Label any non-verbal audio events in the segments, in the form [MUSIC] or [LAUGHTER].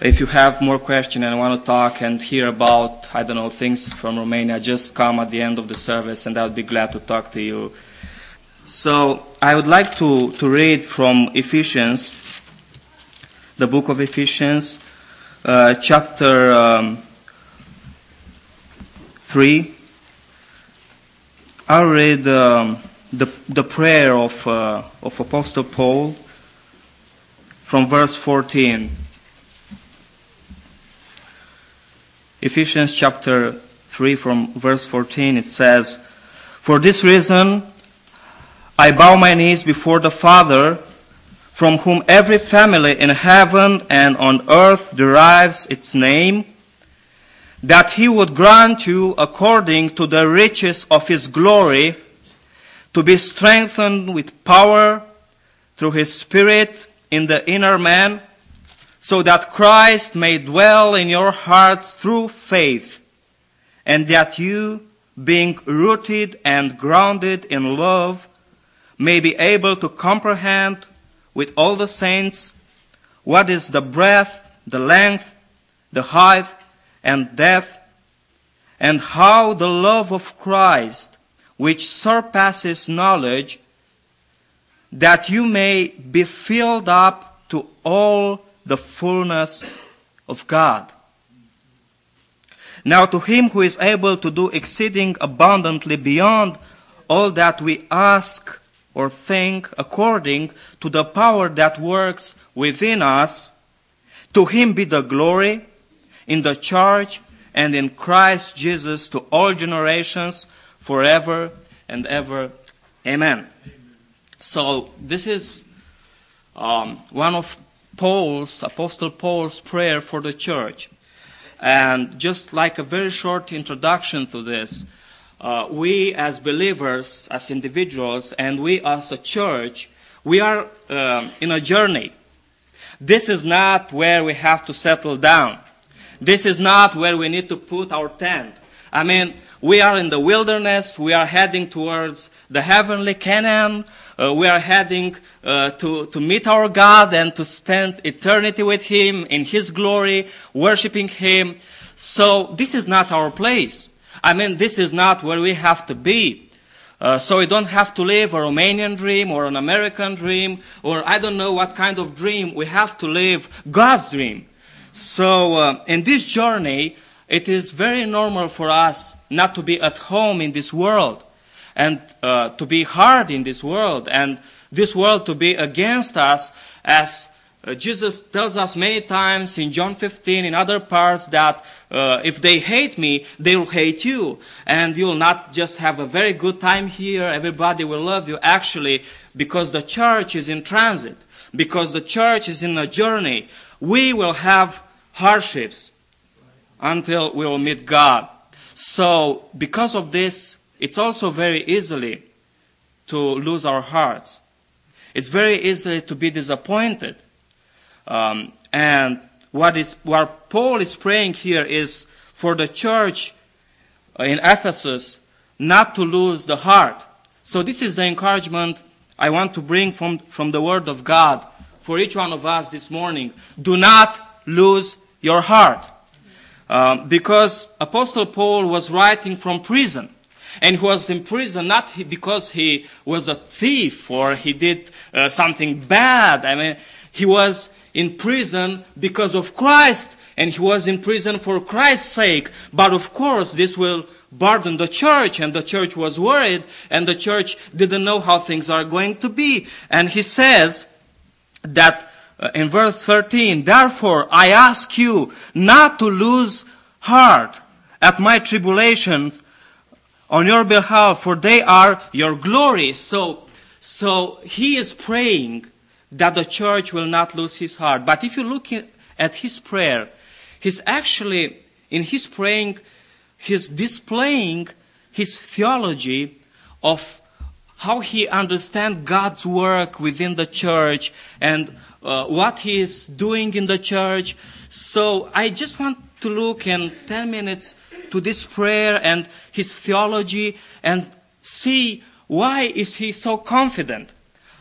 if you have more questions and want to talk and hear about, I don't know, things from Romania, just come at the end of the service and I'll be glad to talk to you. So I would like to, to read from Ephesians, the book of Ephesians, uh, chapter um, 3. I'll read um, the, the prayer of, uh, of Apostle Paul from verse 14. Ephesians chapter 3 from verse 14 it says, For this reason I bow my knees before the Father, from whom every family in heaven and on earth derives its name, that he would grant you according to the riches of his glory to be strengthened with power through his spirit in the inner man so that Christ may dwell in your hearts through faith, and that you, being rooted and grounded in love, may be able to comprehend with all the saints what is the breadth, the length, the height, and depth, and how the love of Christ, which surpasses knowledge, that you may be filled up to all the fullness of God. Now to him who is able to do exceeding abundantly beyond all that we ask or think according to the power that works within us, to him be the glory in the church and in Christ Jesus to all generations forever and ever. Amen. So this is um, one of Paul's, Apostle Paul's prayer for the church. And just like a very short introduction to this, uh, we as believers, as individuals, and we as a church, we are um, in a journey. This is not where we have to settle down. This is not where we need to put our tent. I mean, we are in the wilderness. We are heading towards the heavenly Canaan. Uh, we are heading uh, to, to meet our God and to spend eternity with Him in His glory, worshiping Him. So this is not our place. I mean, this is not where we have to be. Uh, so we don't have to live a Romanian dream or an American dream or I don't know what kind of dream. We have to live God's dream. So uh, in this journey, it is very normal for us not to be at home in this world and uh, to be hard in this world and this world to be against us as uh, Jesus tells us many times in John 15, in other parts, that uh, if they hate me, they will hate you. And you will not just have a very good time here, everybody will love you. Actually, because the church is in transit, because the church is in a journey, we will have hardships until we will meet God. So, because of this, it's also very easily to lose our hearts. It's very easy to be disappointed. Um, and what is what Paul is praying here is for the church in Ephesus not to lose the heart. So this is the encouragement I want to bring from, from the Word of God for each one of us this morning. Do not lose your heart. Um, because Apostle Paul was writing from prison. And he was in prison not because he was a thief or he did uh, something bad. I mean, he was in prison because of Christ and he was in prison for Christ's sake. But of course, this will burden the church and the church was worried and the church didn't know how things are going to be. And he says that uh, in verse 13, therefore I ask you not to lose heart at my tribulations on your behalf, for they are your glory. So, so he is praying that the church will not lose his heart. But if you look at his prayer, he's actually, in his praying, he's displaying his theology of how he understands God's work within the church and uh, what he is doing in the church. So I just want to look in 10 minutes to this prayer and his theology and see why is he so confident?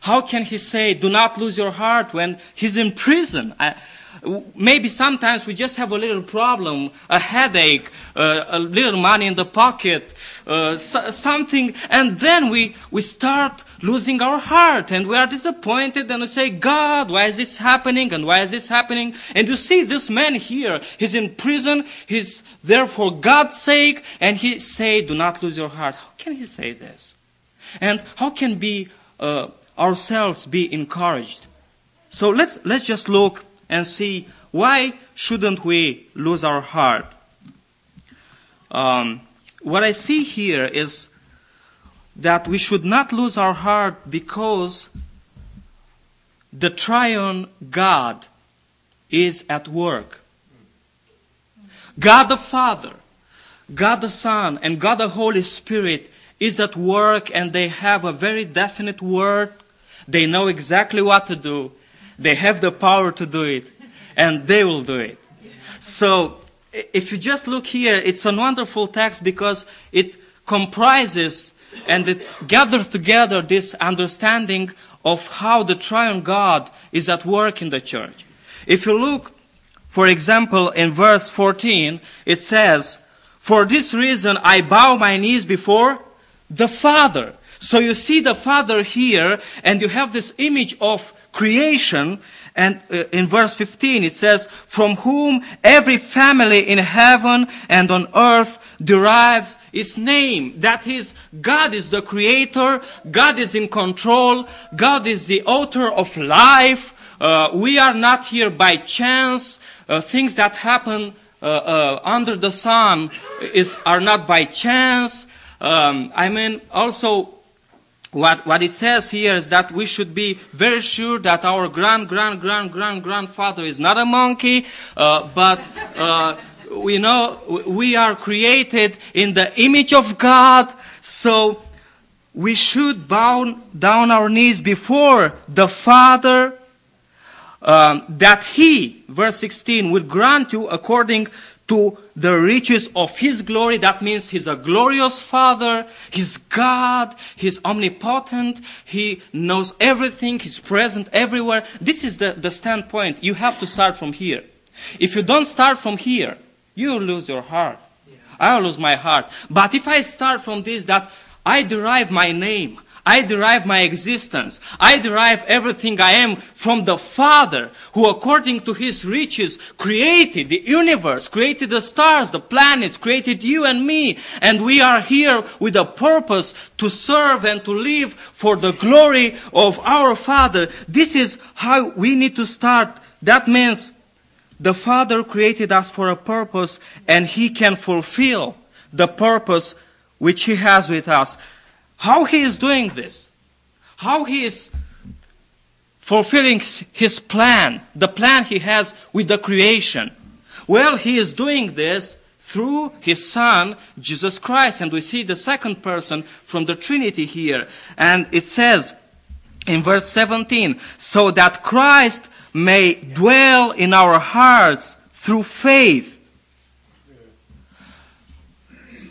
How can he say, do not lose your heart when he's in prison? I, maybe sometimes we just have a little problem, a headache, uh, a little money in the pocket, uh, so, something, and then we, we start losing our heart and we are disappointed and we say, God, why is this happening and why is this happening? And you see this man here, he's in prison, he's there for God's sake, and he say, do not lose your heart. How can he say this? And how can be uh, ourselves be encouraged? So let's, let's just look and see why shouldn't we lose our heart? Um, what I see here is that we should not lose our heart because the triune God is at work. God the Father, God the Son, and God the Holy Spirit is at work and they have a very definite word. They know exactly what to do. They have the power to do it and they will do it. So if you just look here, it's a wonderful text because it comprises and it gathers together this understanding of how the triune God is at work in the church. If you look, for example, in verse 14, it says, For this reason I bow my knees before the Father. So you see the Father here, and you have this image of creation, and uh, in verse 15 it says, From whom every family in heaven and on earth derives its name. That is, God is the creator, God is in control, God is the author of life. Uh, we are not here by chance. Uh, things that happen uh, uh, under the sun is, are not by chance. Um, I mean, also, what, what it says here is that we should be very sure that our grand, grand, grand, grand, grandfather is not a monkey, uh, but uh, we know we are created in the image of God, so we should bow down our knees before the Father, um, that He, verse 16, will grant you according to the riches of His glory. That means He's a glorious Father. He's God. He's omnipotent. He knows everything. He's present everywhere. This is the, the standpoint. You have to start from here. If you don't start from here, you lose your heart. I will lose my heart. But if I start from this, that I derive my name, I derive my existence. I derive everything I am from the Father, who according to His riches created the universe, created the stars, the planets, created you and me. And we are here with a purpose to serve and to live for the glory of our Father. This is how we need to start. That means the Father created us for a purpose and He can fulfill the purpose which He has with us. How he is doing this, how he is fulfilling his plan, the plan he has with the creation. Well, he is doing this through his son, Jesus Christ. And we see the second person from the Trinity here. And it says in verse 17, so that Christ may dwell in our hearts through faith.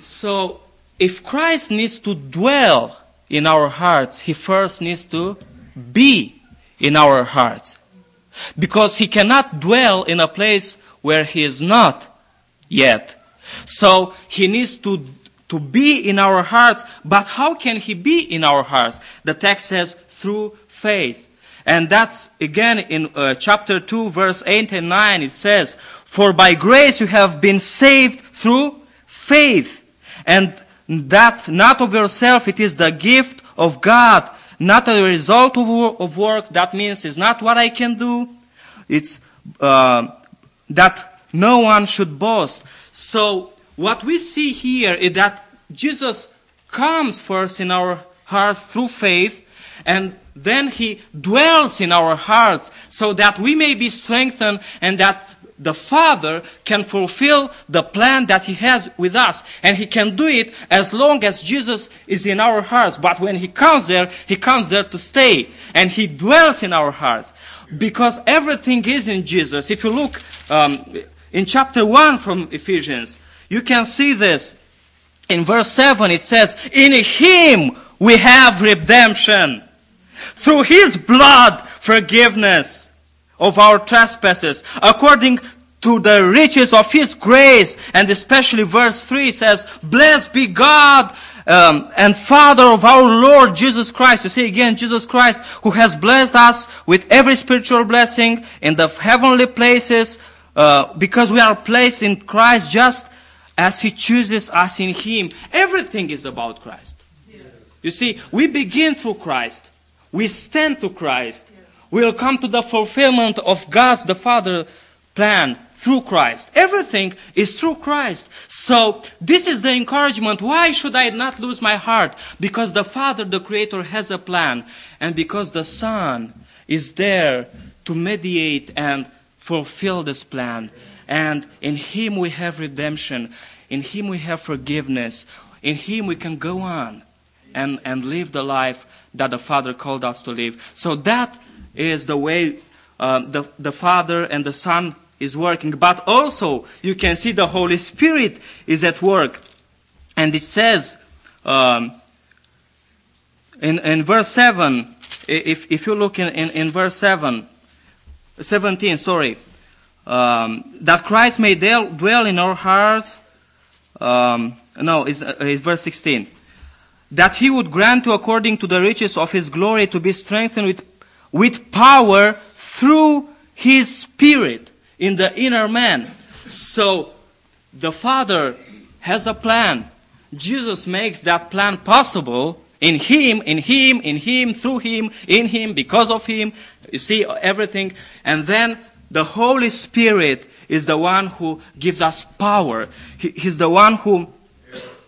So if Christ needs to dwell in our hearts, he first needs to be in our hearts. Because he cannot dwell in a place where he is not yet. So he needs to, to be in our hearts. But how can he be in our hearts? The text says through faith. And that's again in uh, chapter 2 verse 8 and 9 it says, For by grace you have been saved through faith. And that not of yourself, it is the gift of God, not a result of, of work. That means it's not what I can do. It's uh, that no one should boast. So what we see here is that Jesus comes first in our hearts through faith, and then he dwells in our hearts so that we may be strengthened and that the Father can fulfill the plan that He has with us. And He can do it as long as Jesus is in our hearts. But when He comes there, He comes there to stay. And He dwells in our hearts. Because everything is in Jesus. If you look um, in chapter 1 from Ephesians, you can see this. In verse 7 it says, In Him we have redemption. Through His blood, forgiveness of our trespasses, according to the riches of His grace. And especially verse 3 says, Blessed be God um, and Father of our Lord Jesus Christ. You see again, Jesus Christ, who has blessed us with every spiritual blessing in the heavenly places, uh, because we are placed in Christ just as He chooses us in Him. Everything is about Christ. Yes. You see, we begin through Christ. We stand through Christ. Yes. We'll come to the fulfillment of God's, the Father, plan through Christ. Everything is through Christ. So this is the encouragement. Why should I not lose my heart? Because the Father, the Creator, has a plan. And because the Son is there to mediate and fulfill this plan. And in Him we have redemption. In Him we have forgiveness. In Him we can go on and, and live the life that the Father called us to live. So that is the way uh, the, the Father and the Son is working, but also you can see the Holy Spirit is at work. And it says um, in, in verse 7, if, if you look in, in, in verse 7, 17, sorry, um, that Christ may dwell in our hearts. Um, no, it's, uh, it's verse 16. That he would grant to according to the riches of his glory to be strengthened with, with power through his spirit in the inner man. So the Father has a plan. Jesus makes that plan possible in Him, in Him, in Him, through Him, in Him, because of Him. You see everything. And then the Holy Spirit is the one who gives us power. He, he's the one who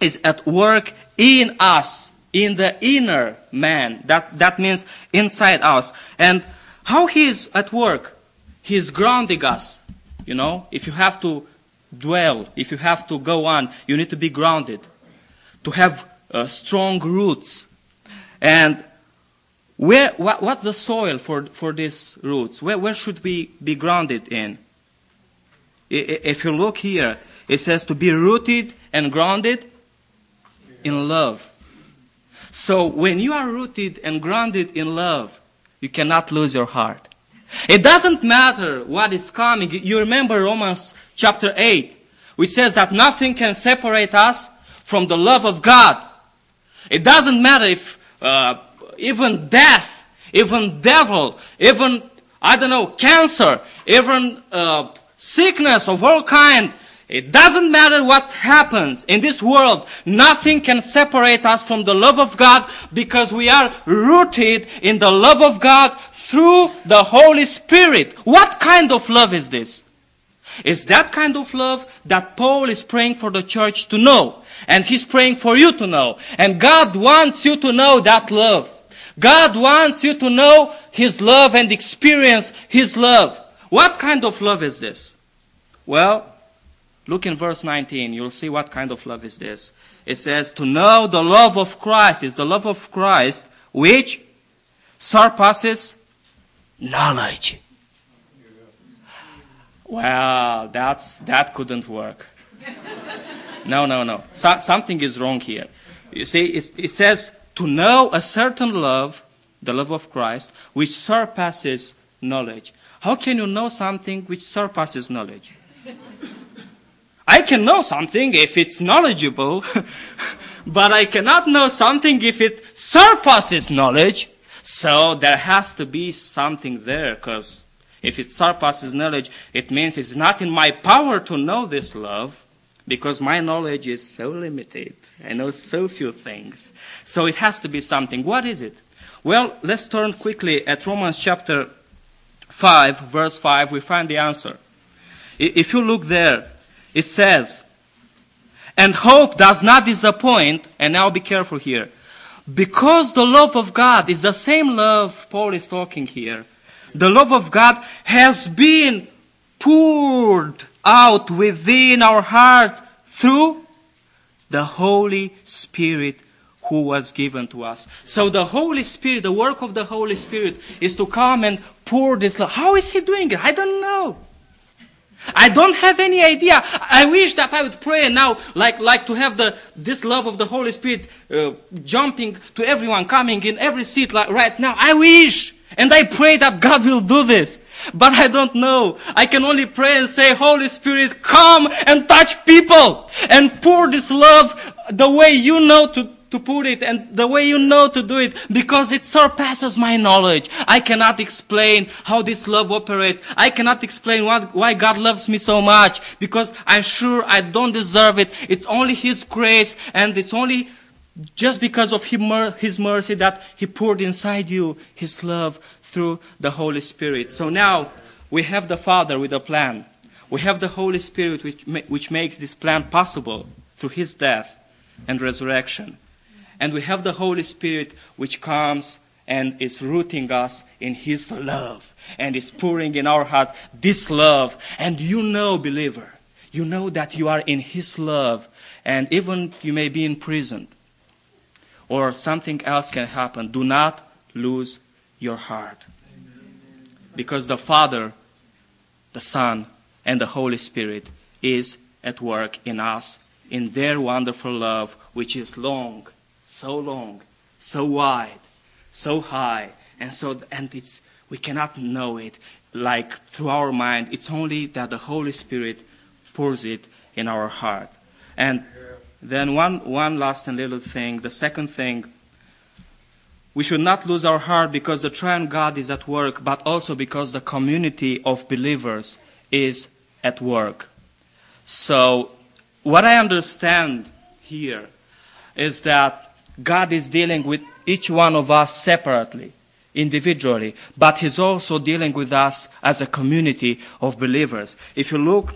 is at work in us, in the inner man. That, that means inside us. And how He is at work? He's grounding us. You know, if you have to dwell, if you have to go on, you need to be grounded, to have uh, strong roots. And where, what, what's the soil for, for these roots? Where, where should we be grounded in? If you look here, it says to be rooted and grounded in love. So when you are rooted and grounded in love, you cannot lose your heart. It doesn't matter what is coming. You remember Romans chapter 8, which says that nothing can separate us from the love of God. It doesn't matter if uh, even death, even devil, even, I don't know, cancer, even uh, sickness of all kind, it doesn't matter what happens in this world. Nothing can separate us from the love of God because we are rooted in the love of God through the Holy Spirit. What kind of love is this? It's that kind of love that Paul is praying for the church to know. And he's praying for you to know. And God wants you to know that love. God wants you to know His love and experience His love. What kind of love is this? Well, look in verse 19. You'll see what kind of love is this. It says, to know the love of Christ is the love of Christ which surpasses knowledge. Well, that's, that couldn't work. [LAUGHS] No, no, no. So, something is wrong here. You see, it, it says to know a certain love, the love of Christ, which surpasses knowledge. How can you know something which surpasses knowledge? I can know something if it's knowledgeable, [LAUGHS] but I cannot know something if it surpasses knowledge. So there has to be something there, because if it surpasses knowledge, it means it's not in my power to know this love, because my knowledge is so limited. I know so few things. So it has to be something. What is it? Well, let's turn quickly at Romans chapter 5, verse 5. We find the answer. If you look there, it says, and hope does not disappoint, and now be careful here. Because the love of God is the same love Paul is talking here. The love of God has been poured out within our hearts through the Holy Spirit who was given to us. So the Holy Spirit, the work of the Holy Spirit is to come and pour this love. How is He doing it? I don't know. I don't have any idea. I wish that I would pray now, like, like to have the, this love of the Holy Spirit uh, jumping to everyone, coming in every seat like right now. I wish. And I pray that God will do this. But I don't know. I can only pray and say, Holy Spirit, come and touch people and pour this love the way you know to, to put it and the way you know to do it because it surpasses my knowledge. I cannot explain how this love operates. I cannot explain what, why God loves me so much because I'm sure I don't deserve it. It's only His grace and it's only just because of His mercy that He poured inside you His love through the Holy Spirit. So now we have the Father with a plan. We have the Holy Spirit which, which makes this plan possible through His death and resurrection. And we have the Holy Spirit which comes and is rooting us in His love and is pouring in our hearts this love. And you know, believer, you know that you are in His love and even you may be in prison or something else can happen. Do not lose your heart. Because the Father, the Son, and the Holy Spirit is at work in us in their wonderful love, which is long, so long, so wide, so high, and so and it's we cannot know it like through our mind. It's only that the Holy Spirit pours it in our heart. And then one one last and little thing. The second thing we should not lose our heart because the triune God is at work, but also because the community of believers is at work. So, what I understand here is that God is dealing with each one of us separately, individually, but He's also dealing with us as a community of believers. If you look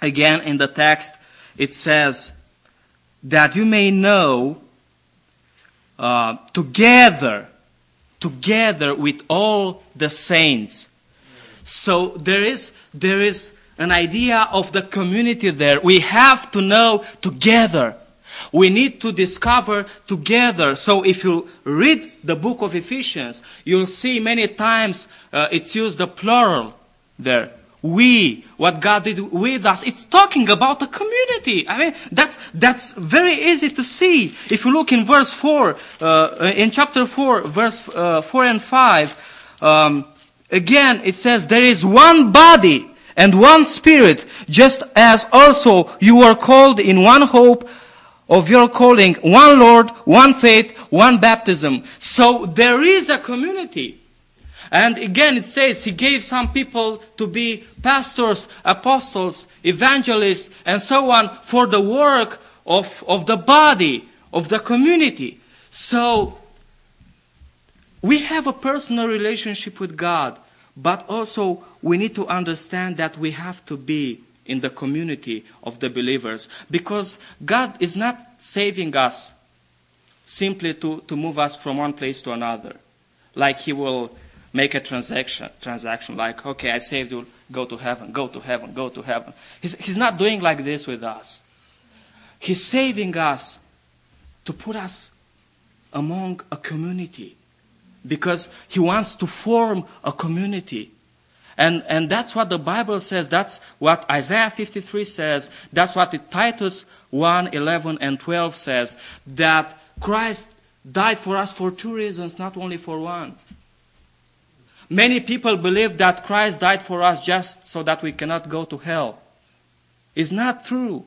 again in the text, it says that you may know uh, together, together with all the saints. So there is, there is an idea of the community there. We have to know together. We need to discover together. So if you read the book of Ephesians, you'll see many times uh, it's used the plural there we, what God did with us, it's talking about a community. I mean, that's, that's very easy to see. If you look in verse 4, uh, in chapter 4, verse uh, 4 and 5, um, again, it says, there is one body and one spirit, just as also you are called in one hope of your calling, one Lord, one faith, one baptism. So there is a community. And again, it says he gave some people to be pastors, apostles, evangelists, and so on for the work of, of the body, of the community. So, we have a personal relationship with God, but also we need to understand that we have to be in the community of the believers because God is not saving us simply to, to move us from one place to another. Like He will make a transaction, transaction like, okay, I've saved you, go to heaven, go to heaven, go to heaven. He's, he's not doing like this with us. He's saving us to put us among a community because he wants to form a community. And, and that's what the Bible says. That's what Isaiah 53 says. That's what Titus 1, 11 and 12 says. That Christ died for us for two reasons, not only for one. Many people believe that Christ died for us just so that we cannot go to hell. It's not true.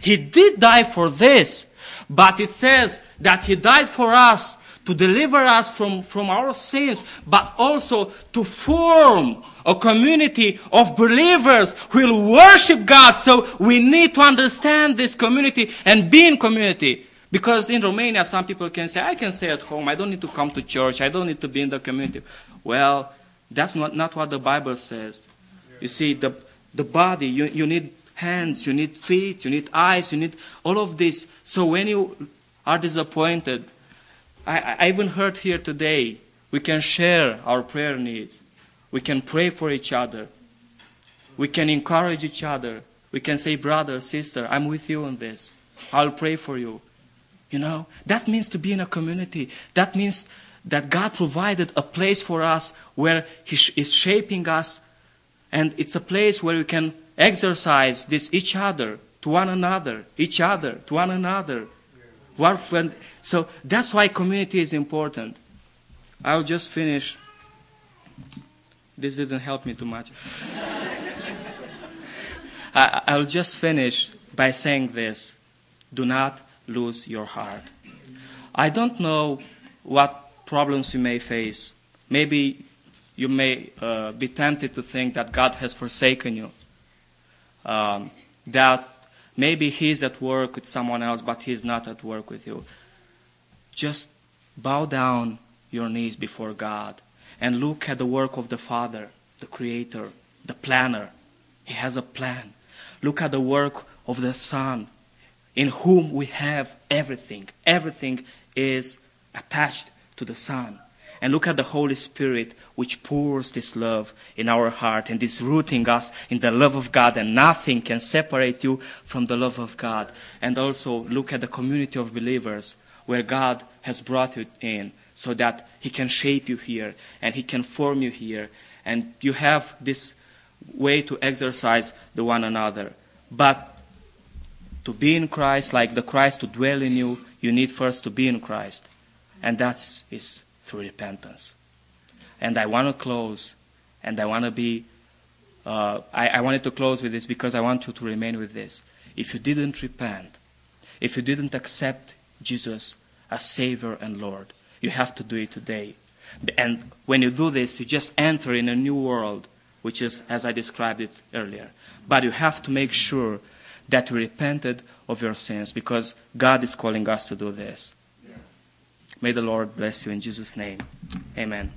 He did die for this, but it says that He died for us to deliver us from, from our sins, but also to form a community of believers who will worship God. So we need to understand this community and be in community. Because in Romania, some people can say, I can stay at home. I don't need to come to church. I don't need to be in the community. Well, that's not, not what the Bible says. You see, the, the body, you, you need hands, you need feet, you need eyes, you need all of this. So when you are disappointed, I, I even heard here today, we can share our prayer needs. We can pray for each other. We can encourage each other. We can say, brother, sister, I'm with you on this. I'll pray for you. You know, that means to be in a community. That means that God provided a place for us where He is shaping us, and it's a place where we can exercise this each other to one another, each other to one another. So that's why community is important. I'll just finish this didn't help me too much. [LAUGHS] I, I'll just finish by saying this do not lose your heart. I don't know what problems you may face. Maybe you may uh, be tempted to think that God has forsaken you, um, that maybe He's at work with someone else, but He's not at work with you. Just bow down your knees before God and look at the work of the Father, the Creator, the planner. He has a plan. Look at the work of the Son, in whom we have everything. Everything is attached to the Son. And look at the Holy Spirit, which pours this love in our heart and is rooting us in the love of God, and nothing can separate you from the love of God. And also look at the community of believers where God has brought you in so that He can shape you here and He can form you here. And you have this way to exercise the one another. But to be in Christ, like the Christ to dwell in you, you need first to be in Christ. And that is repentance. And I want to close, and I want to be, uh, I, I wanted to close with this because I want you to remain with this. If you didn't repent, if you didn't accept Jesus as Savior and Lord, you have to do it today. And when you do this, you just enter in a new world, which is as I described it earlier. But you have to make sure that you repented of your sins because God is calling us to do this. May the Lord bless you in Jesus' name. Amen.